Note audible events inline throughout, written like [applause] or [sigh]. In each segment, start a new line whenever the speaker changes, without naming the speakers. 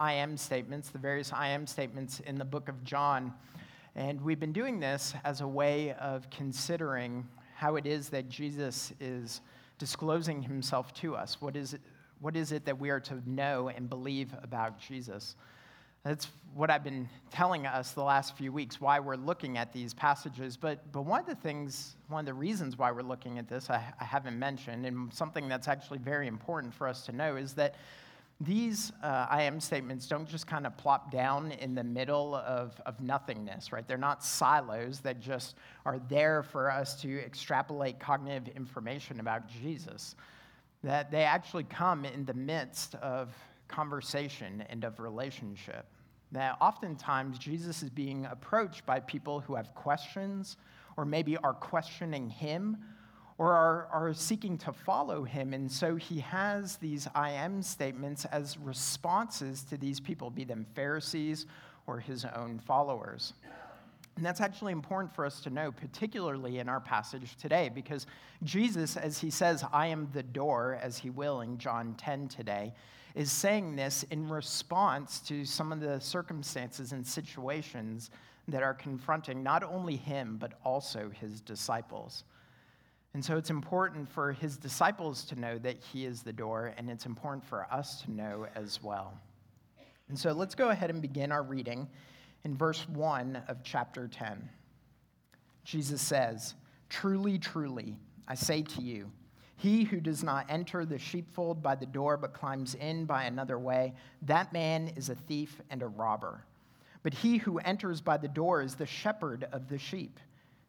I am statements, the various I am statements in the book of John. And we've been doing this as a way of considering how it is that Jesus is disclosing himself to us. What is it, what is it that we are to know and believe about Jesus? That's what I've been telling us the last few weeks, why we're looking at these passages. But, but one of the things, one of the reasons why we're looking at this, I, I haven't mentioned, and something that's actually very important for us to know is that these uh, I am statements don't just kind of plop down in the middle of, of nothingness, right? They're not silos that just are there for us to extrapolate cognitive information about Jesus. That they actually come in the midst of conversation and of relationship. That oftentimes Jesus is being approached by people who have questions or maybe are questioning him or are, are seeking to follow him. And so he has these I am statements as responses to these people, be them Pharisees or his own followers. And that's actually important for us to know, particularly in our passage today, because Jesus, as he says, I am the door, as he will in John 10 today, is saying this in response to some of the circumstances and situations that are confronting not only him, but also his disciples. And so it's important for his disciples to know that he is the door, and it's important for us to know as well. And so let's go ahead and begin our reading in verse 1 of chapter 10. Jesus says, Truly, truly, I say to you, he who does not enter the sheepfold by the door but climbs in by another way, that man is a thief and a robber. But he who enters by the door is the shepherd of the sheep.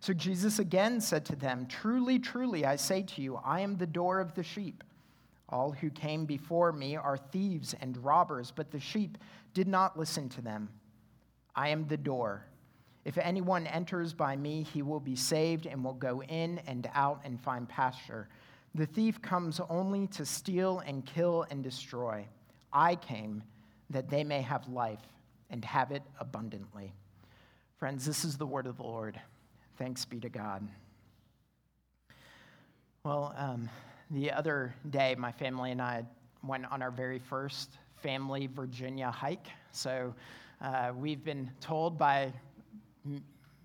So Jesus again said to them, Truly, truly, I say to you, I am the door of the sheep. All who came before me are thieves and robbers, but the sheep did not listen to them. I am the door. If anyone enters by me, he will be saved and will go in and out and find pasture. The thief comes only to steal and kill and destroy. I came that they may have life and have it abundantly. Friends, this is the word of the Lord. Thanks be to God. Well, um, the other day, my family and I went on our very first family Virginia hike. So uh, we've been told by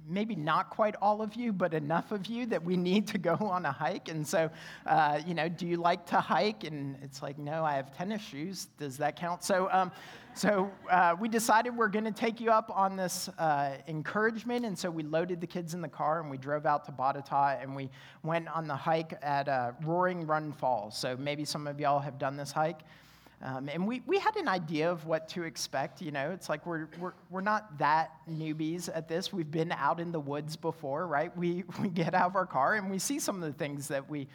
maybe not quite all of you, but enough of you that we need to go on a hike. And so, uh, you know, do you like to hike? And it's like, no, I have tennis shoes. Does that count? So, um, so uh, we decided we're going to take you up on this uh, encouragement. And so we loaded the kids in the car and we drove out to Botetourt and we went on the hike at uh, Roaring Run Falls. So maybe some of y'all have done this hike. Um, and we, we had an idea of what to expect. You know, it's like we're, we're, we're not that newbies at this. We've been out in the woods before, right? We, [laughs] we get out of our car and we see some of the things that we,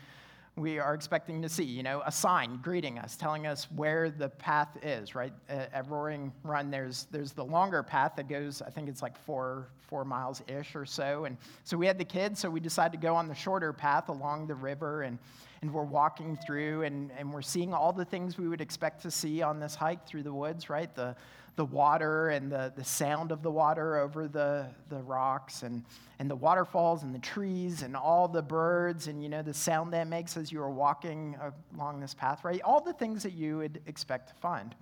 we are expecting to see. You know, a sign greeting us, telling us where the path is, right? At, at Roaring Run, there's, there's the longer path that goes, I think it's like four, four miles ish or so. And so we had the kids, so we decided to go on the shorter path along the river. And and we're walking through and, and we're seeing all the things we would expect to see on this hike through the woods, right? The, the water and the, the sound of the water over the, the rocks and, and the waterfalls and the trees and all the birds and, you know, the sound that makes as you are walking along this path, right? All the things that you would expect to find.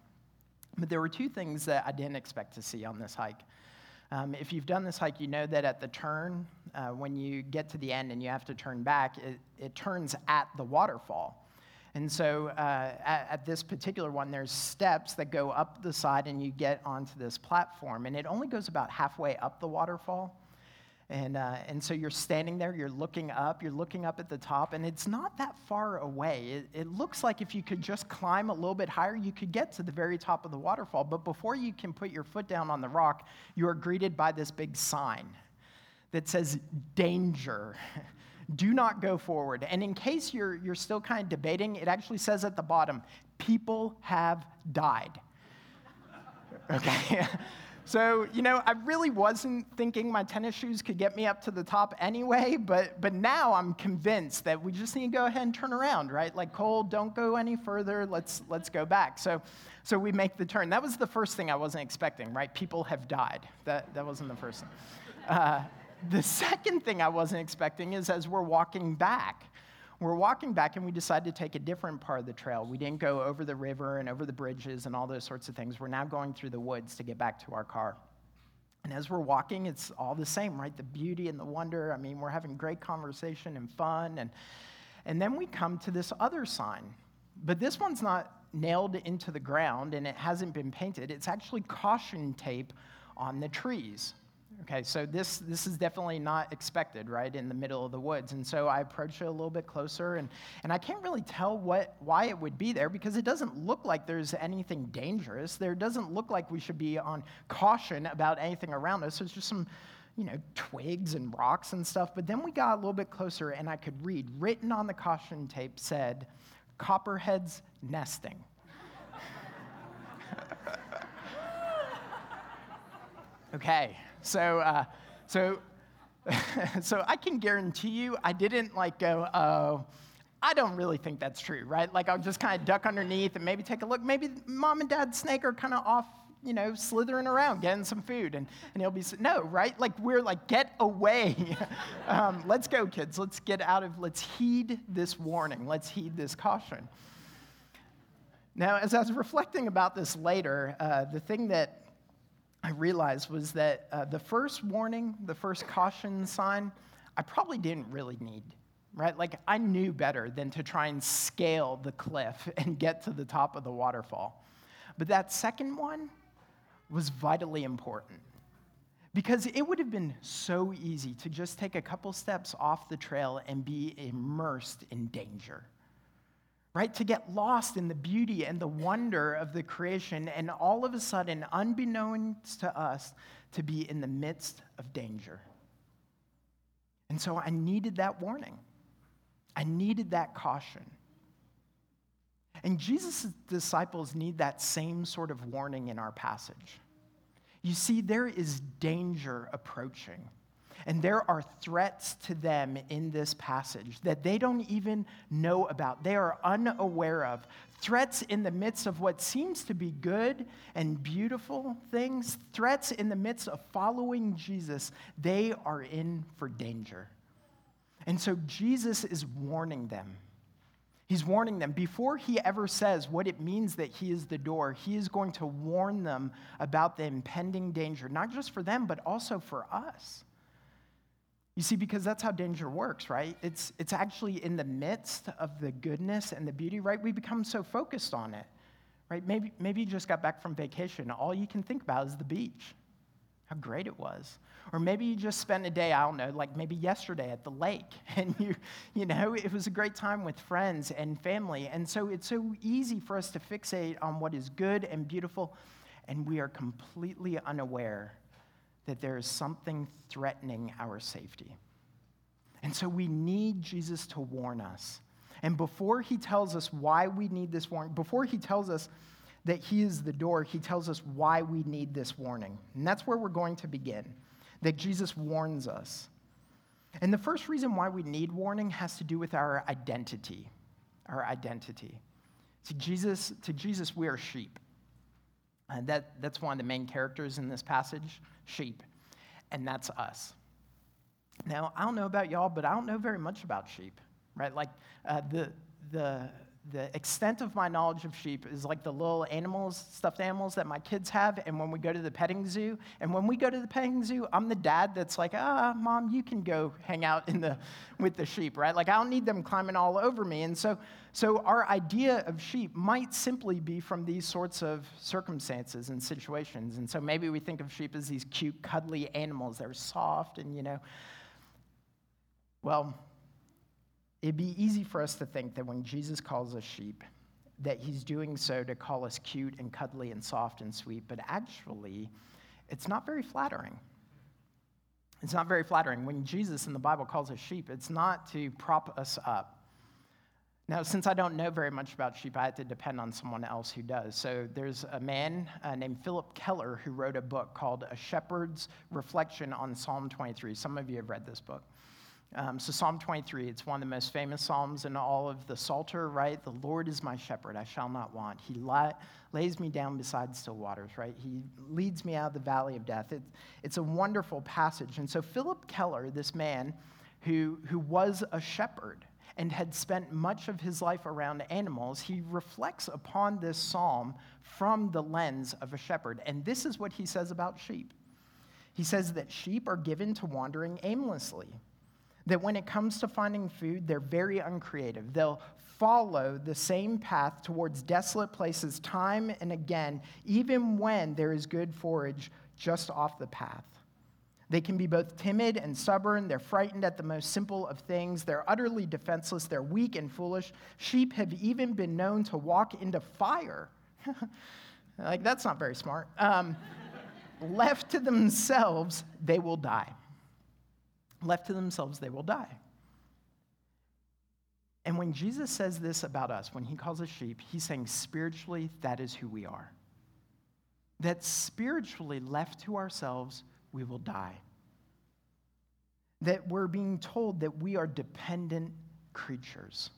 But there were two things that I didn't expect to see on this hike. Um, if you've done this hike, you know that at the turn, uh, when you get to the end and you have to turn back, it, it turns at the waterfall. And so uh, at, at, this particular one, there's steps that go up the side and you get onto this platform. And it only goes about halfway up the waterfall. And, uh, and so you're standing there, you're looking up, you're looking up at the top, and it's not that far away. It, it looks like if you could just climb a little bit higher, you could get to the very top of the waterfall. But before you can put your foot down on the rock, you are greeted by this big sign that says, Danger. Do not go forward. And in case you're, you're still kind of debating, it actually says at the bottom, People have died. [laughs] Okay? So, you know, I really wasn't thinking my tennis shoes could get me up to the top anyway, but, but now I'm convinced that we just need to go ahead and turn around, right? Like, Cole, don't go any further. Let's, let's go back. So, so we make the turn. That was the first thing I wasn't expecting, right? People have died. That, that wasn't the first thing. Uh, the second thing I wasn't expecting is as we're walking back, we're walking back and we decided to take a different part of the trail. We didn't go over the river and over the bridges and all those sorts of things. We're now going through the woods to get back to our car. And as we're walking, it's all the same, right? The beauty and the wonder. I mean, we're having great conversation and fun. And, and then we come to this other sign. But this one's not nailed into the ground and it hasn't been painted. It's actually caution tape on the trees. Okay, so this, this is definitely not expected, right, in the middle of the woods. And so I approach it a little bit closer, and, and I can't really tell what, why it would be there because it doesn't look like there's anything dangerous. There doesn't look like we should be on caution about anything around us. There's just some, you know, twigs and rocks and stuff. But then we got a little bit closer, and I could read, written on the caution tape said, Copperheads nesting. [laughs] okay. So, uh, so, [laughs] so I can guarantee you, I didn't like go, oh, I don't really think that's true, right? Like I'll just kind of duck underneath and maybe take a look. Maybe mom and dad snake are kind of off, you know, slithering around, getting some food, and, and he'll be no, right? Like we're like, get away. [laughs] um, let's go, kids. Let's get out of. Let's heed this warning. Let's heed this caution. Now, as I was reflecting about this later, uh, the thing that I realized was that uh, the first warning, the first caution sign, I probably didn't really need, right? Like, I knew better than to try and scale the cliff [laughs] and get to the top of the waterfall. But that second one was vitally important because it would have been so easy to just take a couple steps off the trail and be immersed in danger right? To get lost in the beauty and the wonder of the creation, and all of a sudden, unbeknownst to us, to be in the midst of danger. And so I needed that warning. I needed that caution. And Jesus' disciples need that same sort of warning in our passage. You see, there is danger approaching. And there are threats to them in this passage that they don't even know about, they are unaware of. Threats in the midst of what seems to be good and beautiful things, threats in the midst of following Jesus, they are in for danger. And so Jesus is warning them. He's warning them. Before he ever says what it means that he is the door, he is going to warn them about the impending danger, not just for them, but also for us. You see, because that's how danger works, right? It's, it's actually in the midst of the goodness and the beauty, right? We become so focused on it, right? Maybe, maybe you just got back from vacation. All you can think about is the beach, how great it was. Or maybe you just spent a day, I don't know, like maybe yesterday at the lake, [laughs] and you, you know, it was a great time with friends and family. And so it's so easy for us to fixate on what is good and beautiful, and we are completely unaware that there is something threatening our safety. And so we need Jesus to warn us. And before he tells us why we need this warning, before he tells us that he is the door, he tells us why we need this warning. And that's where we're going to begin, that Jesus warns us. And the first reason why we need warning has to do with our identity. Our identity. To Jesus, to Jesus, we are sheep. Uh, that, that's one of the main characters in this passage sheep. And that's us. Now, I don't know about y'all, but I don't know very much about sheep, right? Like uh, the, the the extent of my knowledge of sheep is like the little animals, stuffed animals that my kids have. And when we go to the petting zoo, and when we go to the petting zoo, I'm the dad that's like, ah, mom, you can go hang out in the, with the sheep, right? Like I don't need them climbing all over me. And so, so our idea of sheep might simply be from these sorts of circumstances and situations. And so maybe we think of sheep as these cute, cuddly animals that are soft and, you know, well, It'd be easy for us to think that when Jesus calls us sheep, that he's doing so to call us cute and cuddly and soft and sweet, but actually, it's not very flattering. It's not very flattering. When Jesus in the Bible calls us sheep, it's not to prop us up. Now, since I don't know very much about sheep, I had to depend on someone else who does. So there's a man uh, named Phillip Keller who wrote a book called A Shepherd's Reflection on Psalm 23. Some of you have read this book. Um, so, Psalm 23, it's one of the most famous Psalms in all of the Psalter, right? The Lord is my shepherd, I shall not want. He li- lays me down beside still waters, right? He leads me out of the valley of death. It, it's a wonderful passage. And so, Phillip Keller, this man who, who was a shepherd, and had spent much of his life around animals, he reflects upon this psalm from the lens of a shepherd. And this is what he says about sheep. He says that sheep are given to wandering aimlessly, that when it comes to finding food, they're very uncreative. They'll follow the same path towards desolate places time and again, even when there is good forage just off the path. They can be both timid and stubborn. They're frightened at the most simple of things. They're utterly defenseless. They're weak and foolish. Sheep have even been known to walk into fire. [laughs] like, that's not very smart. Um, [laughs] left to themselves, they will die. Left to themselves, they will die. And when Jesus says this about us, when he calls us sheep, he's saying spiritually, that is who we are. That spiritually, left to ourselves, we will die. That we're being told that we are dependent creatures,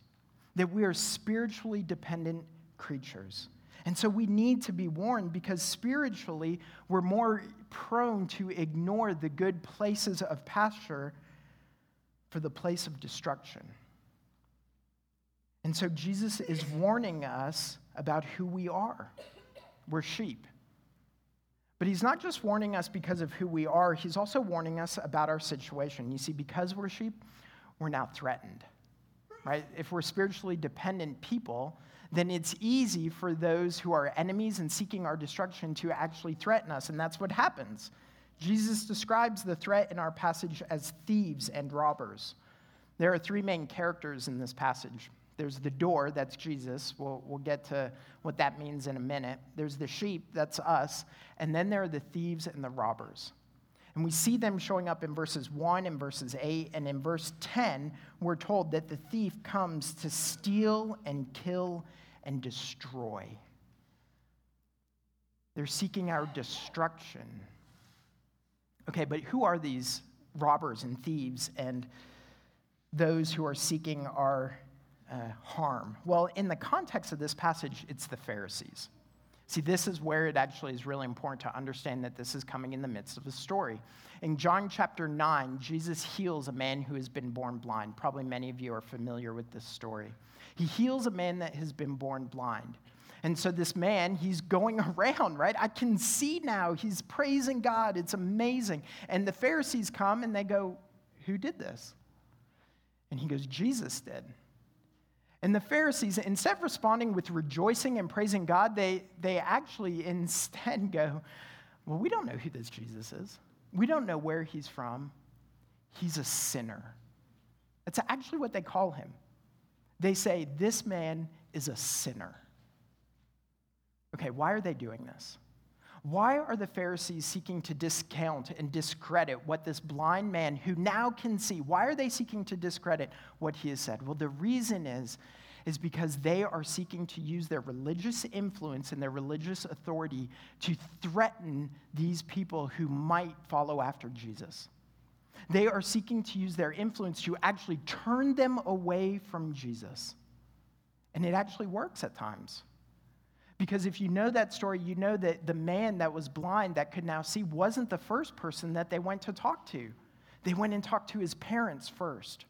that we are spiritually dependent creatures. And so we need to be warned because spiritually we're more prone to ignore the good places of pasture for the place of destruction. And so Jesus is warning us about who we are. We're sheep. But he's not just warning us because of who we are, he's also warning us about our situation. You see, because we're sheep, we're now threatened, right? If we're spiritually dependent people, then it's easy for those who are enemies and seeking our destruction to actually threaten us, and that's what happens. Jesus describes the threat in our passage as thieves and robbers. There are three main characters in this passage there's the door, that's Jesus. We'll, we'll get to what that means in a minute. There's the sheep, that's us. And then there are the thieves and the robbers. And we see them showing up in verses 1 and verses 8. And in verse 10, we're told that the thief comes to steal and kill and destroy. They're seeking our destruction. Okay, but who are these robbers and thieves and those who are seeking our uh, harm? Well, in the context of this passage, it's the Pharisees. See, this is where it actually is really important to understand that this is coming in the midst of a story. In John chapter 9, Jesus heals a man who has been born blind. Probably many of you are familiar with this story. He heals a man that has been born blind. And so this man, he's going [laughs] around, right? I can see now. He's praising God. It's amazing. And the Pharisees come and they go, Who did this? And he goes, Jesus did. And the Pharisees, instead of responding with rejoicing and praising God, they, they actually [laughs] instead go, Well, we don't know who this Jesus is. We don't know where he's from. He's a sinner. That's actually what they call him. They say, This man is a sinner. Okay, why are they doing this? Why are the Pharisees seeking to discount and discredit what this blind man who now can see, why are they seeking to discredit what he has said? Well, the reason is is because they are seeking to use their religious influence and their religious authority to threaten these people who might follow after Jesus. They are seeking to use their influence to actually turn them away from Jesus. And it actually works at times. Because if you know that story, you know that the man that was blind that could now see wasn't the first person that they went to talk to. They went and talked to his parents first.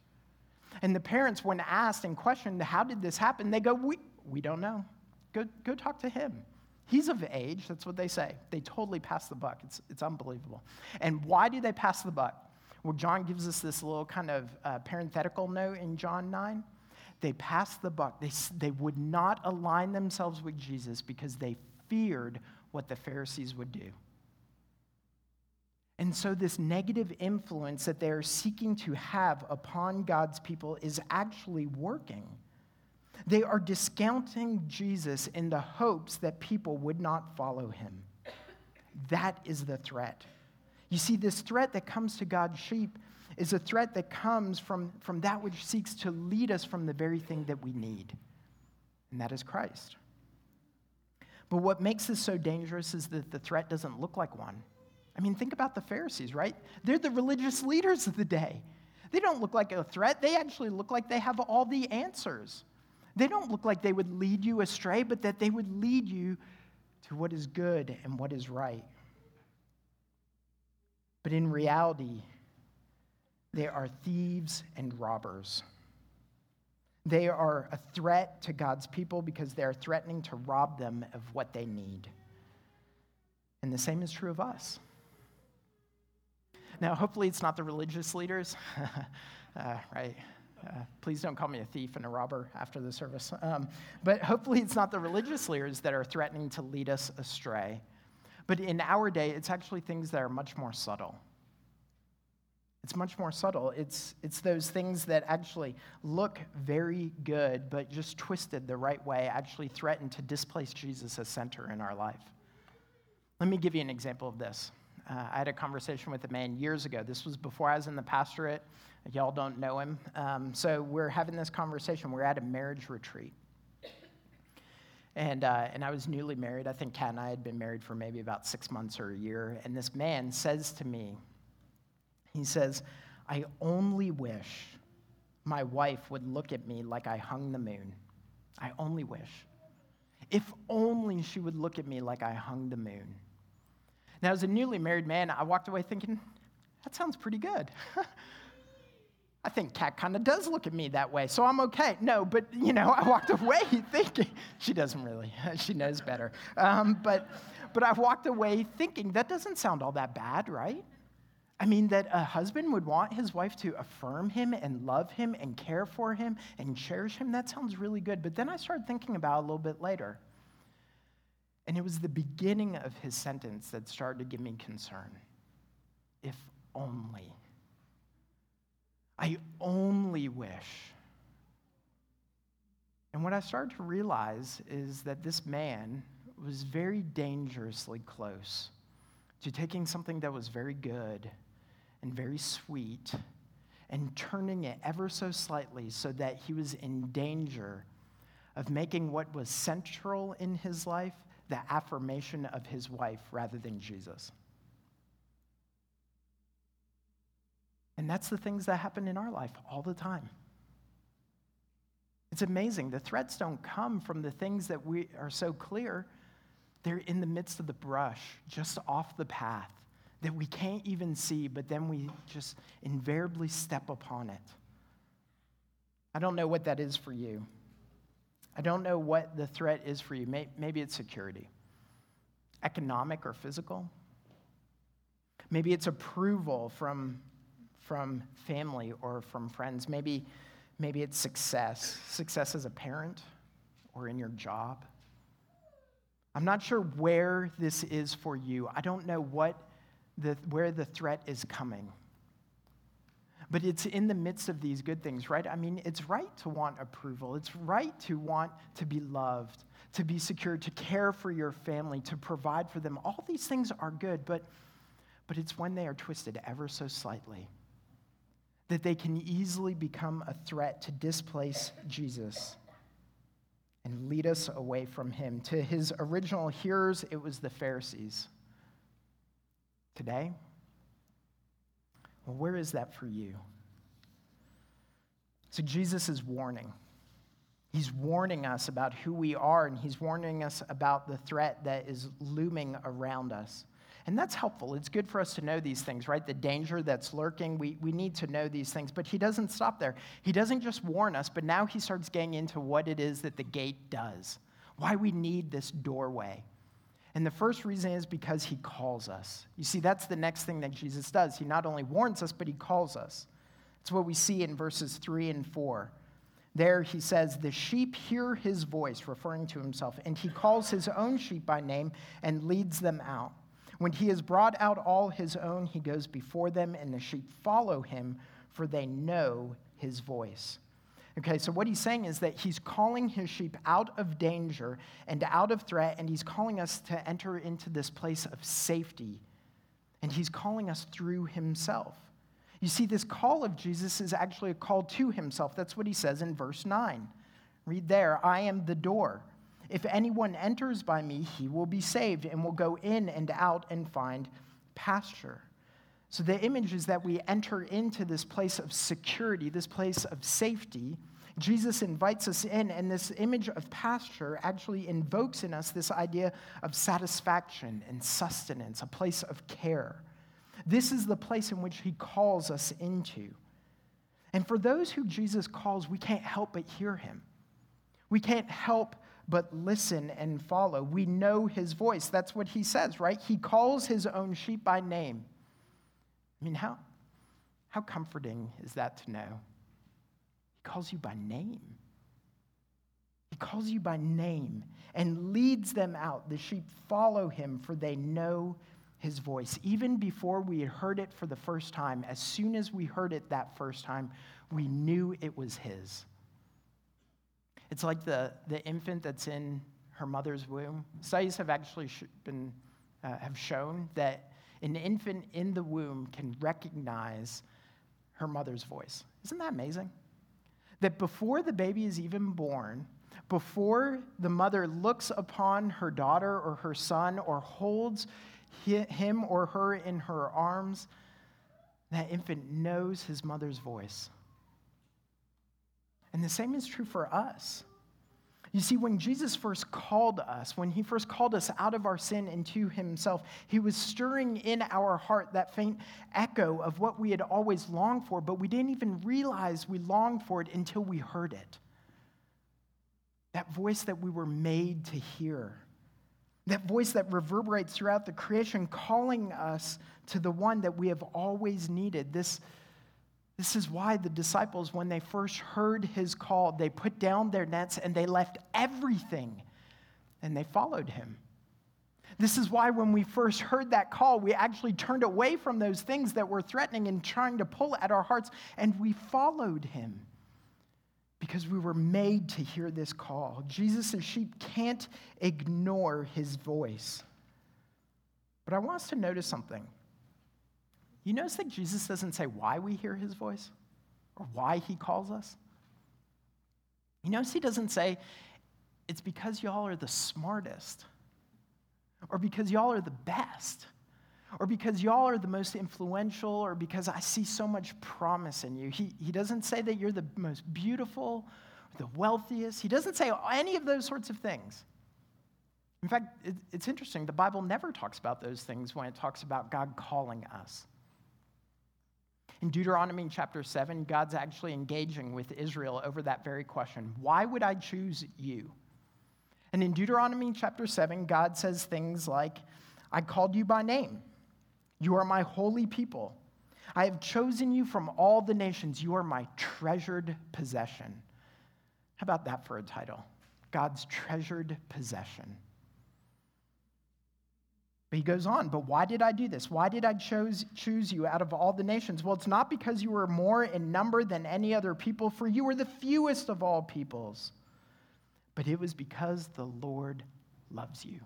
And the parents, when asked and questioned, how did this happen? They go, we, we don't know. Go, go talk to him. He's of age. That's what they say. They totally pass the buck. It's, it's unbelievable. And why do they pass the buck? Well, John gives us this little kind of uh, parenthetical note in John 9. They passed the buck. They, they would not align themselves with Jesus because they feared what the Pharisees would do. And so, this negative influence that they're seeking to have upon God's people is actually working. They are discounting Jesus in the hopes that people would not follow him. That is the threat. You see, this threat that comes to God's sheep is a threat that comes from, from that which seeks to lead us from the very thing that we need, and that is Christ. But what makes this so dangerous is that the threat doesn't look like one. I mean, think about the Pharisees, right? They're the religious leaders of the day. They don't look like a threat, they actually look like they have all the answers. They don't look like they would lead you astray, but that they would lead you to what is good and what is right. But in reality, they are thieves and robbers. They are a threat to God's people because they are threatening to rob them of what they need. And the same is true of us. Now, hopefully, it's not the religious leaders, [laughs] uh, right? Uh, please don't call me a thief and a robber after the service. Um, but hopefully, it's not the religious leaders that are threatening to lead us astray. But in our day, it's actually things that are much more subtle. It's much more subtle. It's, it's those things that actually look very good, but just twisted the right way, actually threaten to displace Jesus as center in our life. Let me give you an example of this. Uh, I had a conversation with a man years ago. This was before I was in the pastorate. Y'all don't know him. Um, so we're having this conversation. We're at a marriage retreat. And, uh, and I was newly married. I think Kat and I had been married for maybe about six months or a year. And this man says to me, he says, I only wish my wife would look at me like I hung the moon. I only wish. If only she would look at me like I hung the moon. Now, as a newly married man, I walked away thinking, that sounds pretty good. [laughs] I think Kat kind of does look at me that way, so I'm okay. No, but you know, I walked [laughs] away thinking she doesn't really. [laughs] she knows better. Um, but, but I walked away thinking that doesn't sound all that bad, right? I mean, that a husband would want his wife to affirm him and love him and care for him and cherish him, that sounds really good. But then I started thinking about a little bit later. And it was the beginning of his sentence that started to give me concern. If only. I only wish. And what I started to realize is that this man was very dangerously close to taking something that was very good and very sweet and turning it ever so slightly so that he was in danger of making what was central in his life the affirmation of his wife rather than Jesus. And that's the things that happen in our life all the time. It's amazing. The threats don't come from the things that we are so clear. They're in the midst of the brush, just off the path that we can't even see, but then we just invariably step upon it. I don't know what that is for you. I don't know what the threat is for you. Maybe it's security, economic or physical. Maybe it's approval from, from family or from friends. Maybe, maybe it's success, success as a parent or in your job. I'm not sure where this is for you. I don't know what the, where the threat is coming. But it's in the midst of these good things, right? I mean, it's right to want approval. It's right to want to be loved, to be secure, to care for your family, to provide for them. All these things are good, but, but it's when they are twisted ever so slightly that they can easily become a threat to displace Jesus and lead us away from him. To his original hearers, it was the Pharisees today? Well, where is that for you? So, Jesus is warning. He's warning us about who we are, and he's warning us about the threat that is looming around us. And that's helpful. It's good for us to know these things, right? The danger that's lurking, we, we need to know these things. But he doesn't stop there. He doesn't just warn us, but now he starts getting into what it is that the gate does, why we need this doorway. And the first reason is because he calls us. You see, that's the next thing that Jesus does. He not only warns us, but he calls us. It's what we see in verses 3 and 4. There he says, The sheep hear his voice, referring to himself, and he calls his own sheep by name and leads them out. When he has brought out all his own, he goes before them, and the sheep follow him, for they know his voice. Okay, so what he's saying is that he's calling his sheep out of danger and out of threat, and he's calling us to enter into this place of safety and he's calling us through himself. You see, this call of Jesus is actually a call to himself. That's what he says in verse 9. Read there I am the door. If anyone enters by me, he will be saved and will go in and out and find pasture. So the image is that we enter into this place of security, this place of safety. Jesus invites us in, and this image of pasture actually invokes in us this idea of satisfaction and sustenance, a place of care. This is the place in which he calls us into. And for those who Jesus calls, we can't help but hear him. We can't help but listen and follow. We know his voice. That's what he says, right? He calls his own sheep by name. I mean, how, how comforting is that to know? He calls you by name. He calls you by name and leads them out. The sheep follow him, for they know his voice. Even before we had heard it for the first time, as soon as we heard it that first time, we knew it was his. It's like the, the infant that's in her mother's womb. Studies have actually been, uh, have shown that an infant in the womb can recognize her mother's voice. Isn't that amazing? That before the baby is even born, before the mother looks upon her daughter or her son or holds him or her in her arms, that infant knows his mother's voice. And the same is true for us. You see, when Jesus first called us, when he first called us out of our sin into himself, he was stirring in our heart that faint echo of what we had always longed for, but we didn't even realize we longed for it until we heard it. That voice that we were made to hear. That voice that reverberates throughout the creation, calling us to the one that we have always needed. This this is why the disciples, when they first heard his call, they put down their nets and they left everything and they followed him. This is why, when we first heard that call, we actually turned away from those things that were threatening and trying to pull at our hearts, and we followed him because we were made to hear this call. Jesus' sheep can't ignore his voice. But I want us to notice something. You notice that Jesus doesn't say why we hear his voice or why he calls us? You notice he doesn't say, it's because y'all are the smartest, or because y'all are the best, or because y'all are the most influential, or because I see so much promise in you. He, he doesn't say that you're the most beautiful, the wealthiest. He doesn't say any of those sorts of things. In fact, it, it's interesting. The Bible never talks about those things when it talks about God calling us. In Deuteronomy chapter 7, God's actually engaging with Israel over that very question Why would I choose you? And in Deuteronomy chapter 7, God says things like, I called you by name. You are my holy people. I have chosen you from all the nations. You are my treasured possession. How about that for a title? God's treasured possession. But he goes on, but why did I do this? Why did I chose, choose you out of all the nations? Well, it's not because you were more in number than any other people, for you were the fewest of all peoples, but it was because the Lord loves you.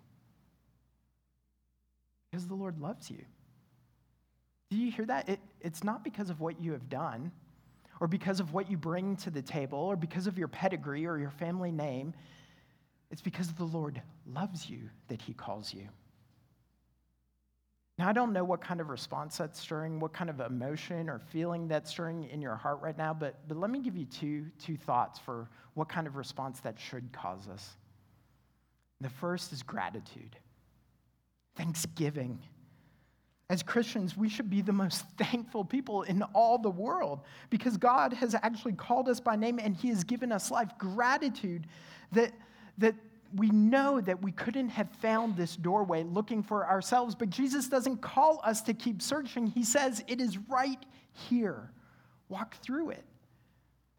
Because the Lord loves you. Do you hear that? It, it's not because of what you have done, or because of what you bring to the table, or because of your pedigree or your family name. It's because the Lord loves you that he calls you. Now, I don't know what kind of response that's stirring, what kind of emotion or feeling that's stirring in your heart right now, but, but let me give you two, two thoughts for what kind of response that should cause us. The first is gratitude, thanksgiving. As Christians, we should be the most [laughs] thankful people in all the world because God has actually called us by name and He has given us life. Gratitude that, that we know that we couldn't have found this doorway looking for ourselves, but Jesus doesn't call us to keep searching. He says it is right here. Walk through it.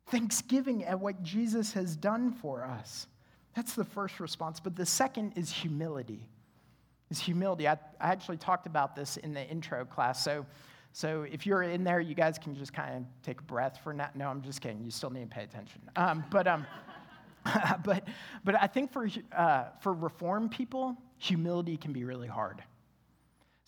Thanksgiving at what Jesus has done for us. That's the first response. But the second is humility. Is humility. I, I actually talked about this in the intro class. So, so if you're in there, you guys can just kind of take a breath for now. No, I'm just kidding. You still need to pay attention. Um, but um, [laughs] but, but I think for, uh, for reform people, humility can be really hard.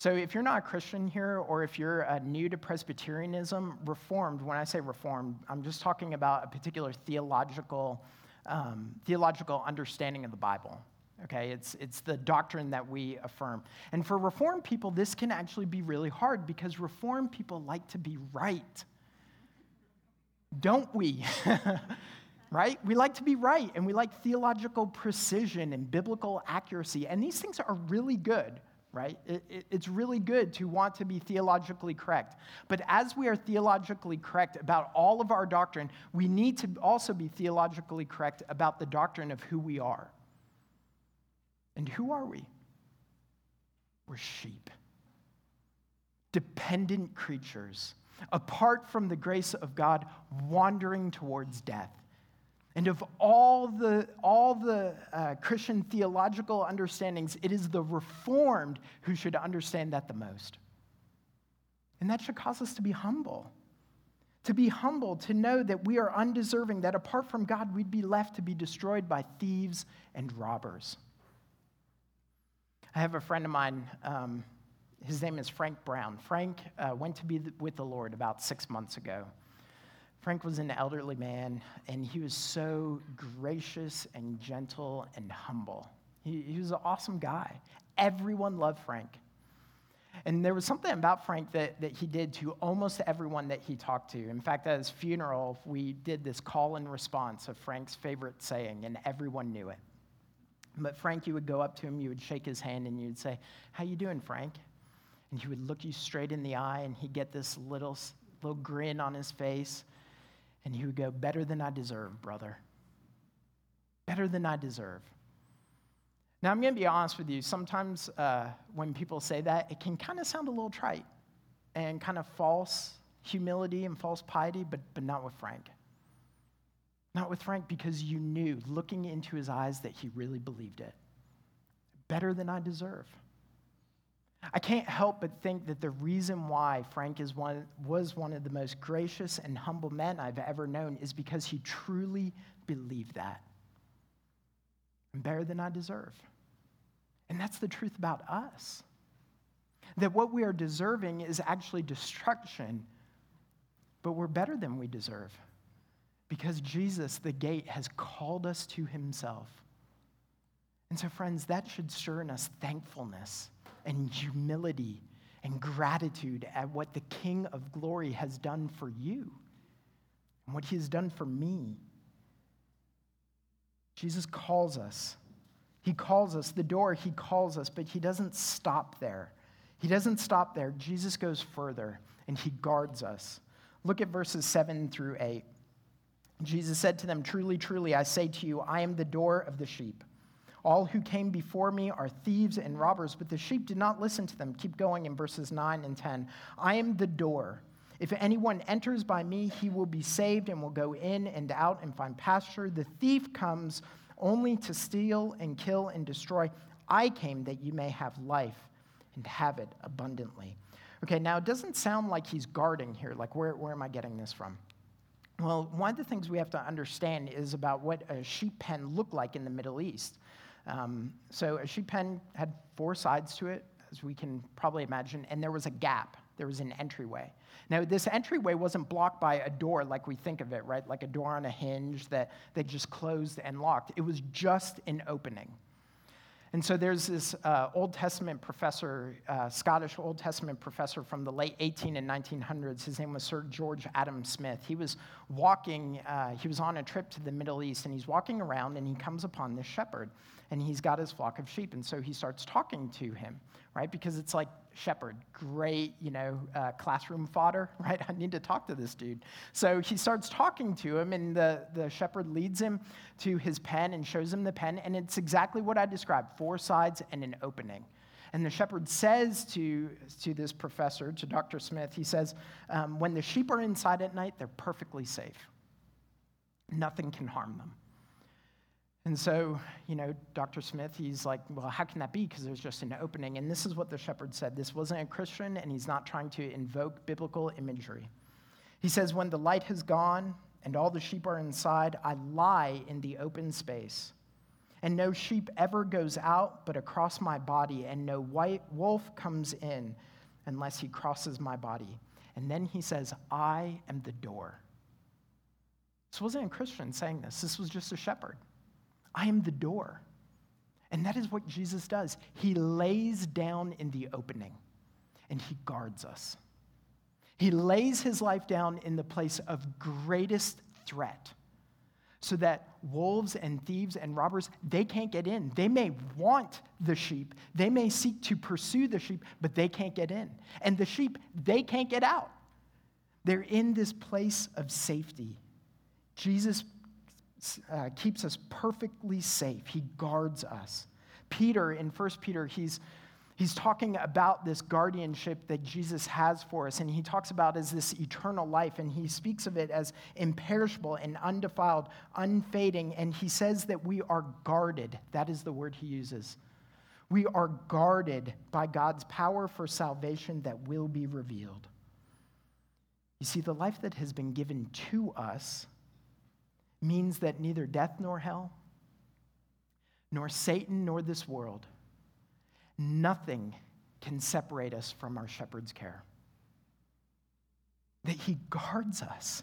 So, if you're not a Christian here, or if you're uh, new to Presbyterianism, Reformed, when I say Reformed, I'm just talking about a particular theological, um, theological understanding of the Bible. Okay, it's, it's the doctrine that we affirm. And for Reformed people, this can actually be really hard because Reformed people like to be right. Don't we? [laughs] right? We like to be right, and we like theological precision and biblical accuracy, and these things are really good right? It, it, it's really good to want to be theologically correct. But as we are theologically correct about all of our doctrine, we need to also be theologically correct about the doctrine of who we are. And who are we? We're sheep, dependent creatures, apart from the grace of God, wandering towards death. And of all the, all the uh, Christian theological understandings, it is the Reformed who should understand that the most. And that should cause us to be humble. To be humble, to know that we are undeserving, that apart from God, we'd be left to be destroyed by thieves and robbers. I have a friend of mine, um, his name is Frank Brown. Frank uh, went to be with the Lord about six months ago. Frank was an elderly man, and he was so gracious and gentle and humble. He, he was an awesome guy. Everyone loved Frank. And there was something about Frank that, that he did to almost everyone that he talked to. In fact, at his funeral, we did this call and response of Frank's favorite saying, and everyone knew it. But Frank, you would go up to him, you would shake his hand, and you'd say, How you doing, Frank? And he would look you straight in the eye, and he'd get this little, little grin on his face. And he would go, Better than I deserve, brother. Better than I deserve. Now, I'm going to be honest with you. Sometimes uh, when people say that, it can kind of sound a little trite and kind of false humility and false piety, but, but not with Frank. Not with Frank because you knew, looking into his eyes, that he really believed it. Better than I deserve. I can't help but think that the reason why Frank is one, was one of the most gracious and humble men I've ever known is because he truly believed that. I'm better than I deserve. And that's the truth about us. That what we are deserving is actually destruction, but we're better than we deserve because Jesus, the gate, has called us to himself. And so, friends, that should stir in us thankfulness and humility and gratitude at what the King of glory has done for you and what he has done for me. Jesus calls us. He calls us. The door, he calls us, but he doesn't stop there. He doesn't stop there. Jesus goes further and he guards us. Look at verses 7 through 8. Jesus said to them, Truly, truly, I say to you, I am the door of the sheep. All who came before me are thieves and robbers, but the sheep did not listen to them. Keep going in verses 9 and 10. I am the door. If anyone enters by me, he will be saved and will go in and out and find pasture. The thief comes only to steal and kill and destroy. I came that you may have life and have it abundantly. Okay, now it doesn't sound like he's guarding here. Like, where, where am I getting this from? Well, one of the things we have to understand is about what a sheep pen looked like in the Middle East. Um, so a sheep pen had four sides to it, as we can probably imagine, and there was a gap. There was an entryway. Now, this entryway wasn't blocked by a door like we think of it, right? Like a door on a hinge that, that just closed and locked. It was just an opening. And so there's this uh, Old Testament professor, uh, Scottish Old Testament professor from the late 18 and 1900s. His name was Sir George Adam Smith. He was walking, uh, he was on a trip to the Middle East, and he's walking around and he comes upon this shepherd and he's got his flock of sheep. And so he starts talking to him, right? Because it's like, shepherd, great, you know, uh, classroom fodder, [laughs] right? I need to talk to this dude. So he starts talking to him, and the, the shepherd leads him to his pen and shows him the pen. And it's exactly what I described four sides and an opening. And the shepherd says to, to this professor, to Dr. Smith, he says, um, when the sheep are inside at night, they're perfectly safe. Nothing can harm them. And so, you know, Dr. Smith, he's like, well, how can that be? Because there's just an opening. And this is what the shepherd said. This wasn't a Christian, and he's not trying to invoke biblical imagery. He says, when the light has gone and all the sheep are inside, I lie in the open space. and no sheep ever goes out but across my body, and no white wolf comes in unless he crosses my body. And then he says, I am the door. This wasn't a Christian saying this, this was just a shepherd. I am the door. And that is what Jesus does. He lays down in the opening and he guards us. He lays his life down in the place of greatest threat so that wolves and thieves and robbers they can't get in they may want the sheep they may seek to pursue the sheep but they can't get in and the sheep they can't get out they're in this place of safety jesus uh, keeps us perfectly safe he guards us peter in 1 peter he's He's talking about this guardianship that Jesus has for us, and he talks about as this eternal life, and he speaks of it as imperishable and undefiled, unfading, and he says that we are guarded. That is the word he uses. We are guarded by God's power for salvation that will be revealed. You see, the life that has been given to us means that neither death nor hell, nor Satan nor this world, nothing can separate us from our shepherd's care. That he guards us.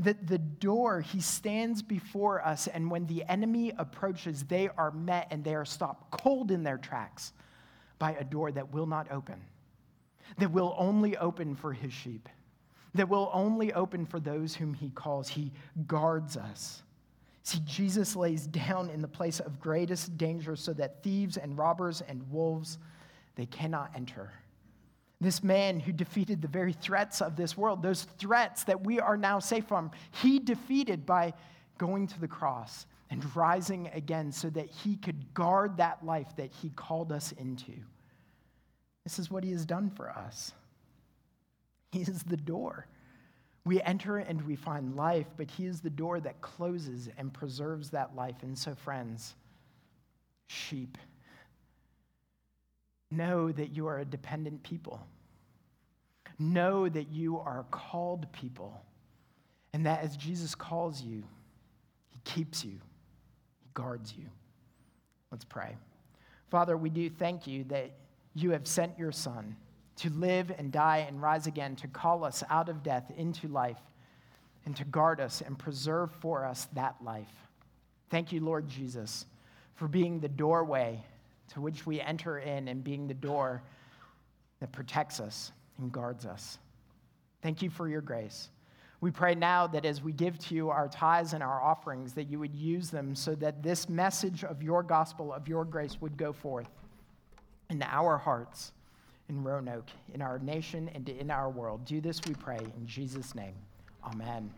That the door, he stands before us, and when the enemy approaches, they are met and they are stopped cold in their tracks by a door that will not open, that will only open for his sheep, that will only open for those whom he calls. He guards us. See, Jesus lays down in the place of greatest danger so that thieves and robbers and wolves, they cannot enter. This man who defeated the very threats of this world, those threats that we are now safe from, he defeated by going to the cross and rising again so that he could guard that life that he called us into. This is what he has done for us. He is the door. We enter and we find life, but He is the door that closes and preserves that life. And so, friends, sheep, know that you are a dependent people. Know that you are called people. And that as Jesus calls you, He keeps you, He guards you. Let's pray. Father, we do thank you that you have sent your Son to live and die and rise again, to call us out of death into life, and to guard us and preserve for us that life. Thank you, Lord Jesus, for being the doorway to which we enter in and being the door that protects us and guards us. Thank you for your grace. We pray now that as we give to you our tithes and our offerings, that you would use them so that this message of your gospel, of your grace, would go forth in our hearts in Roanoke, in our nation, and in our world. Do this, we pray, in Jesus' name. Amen.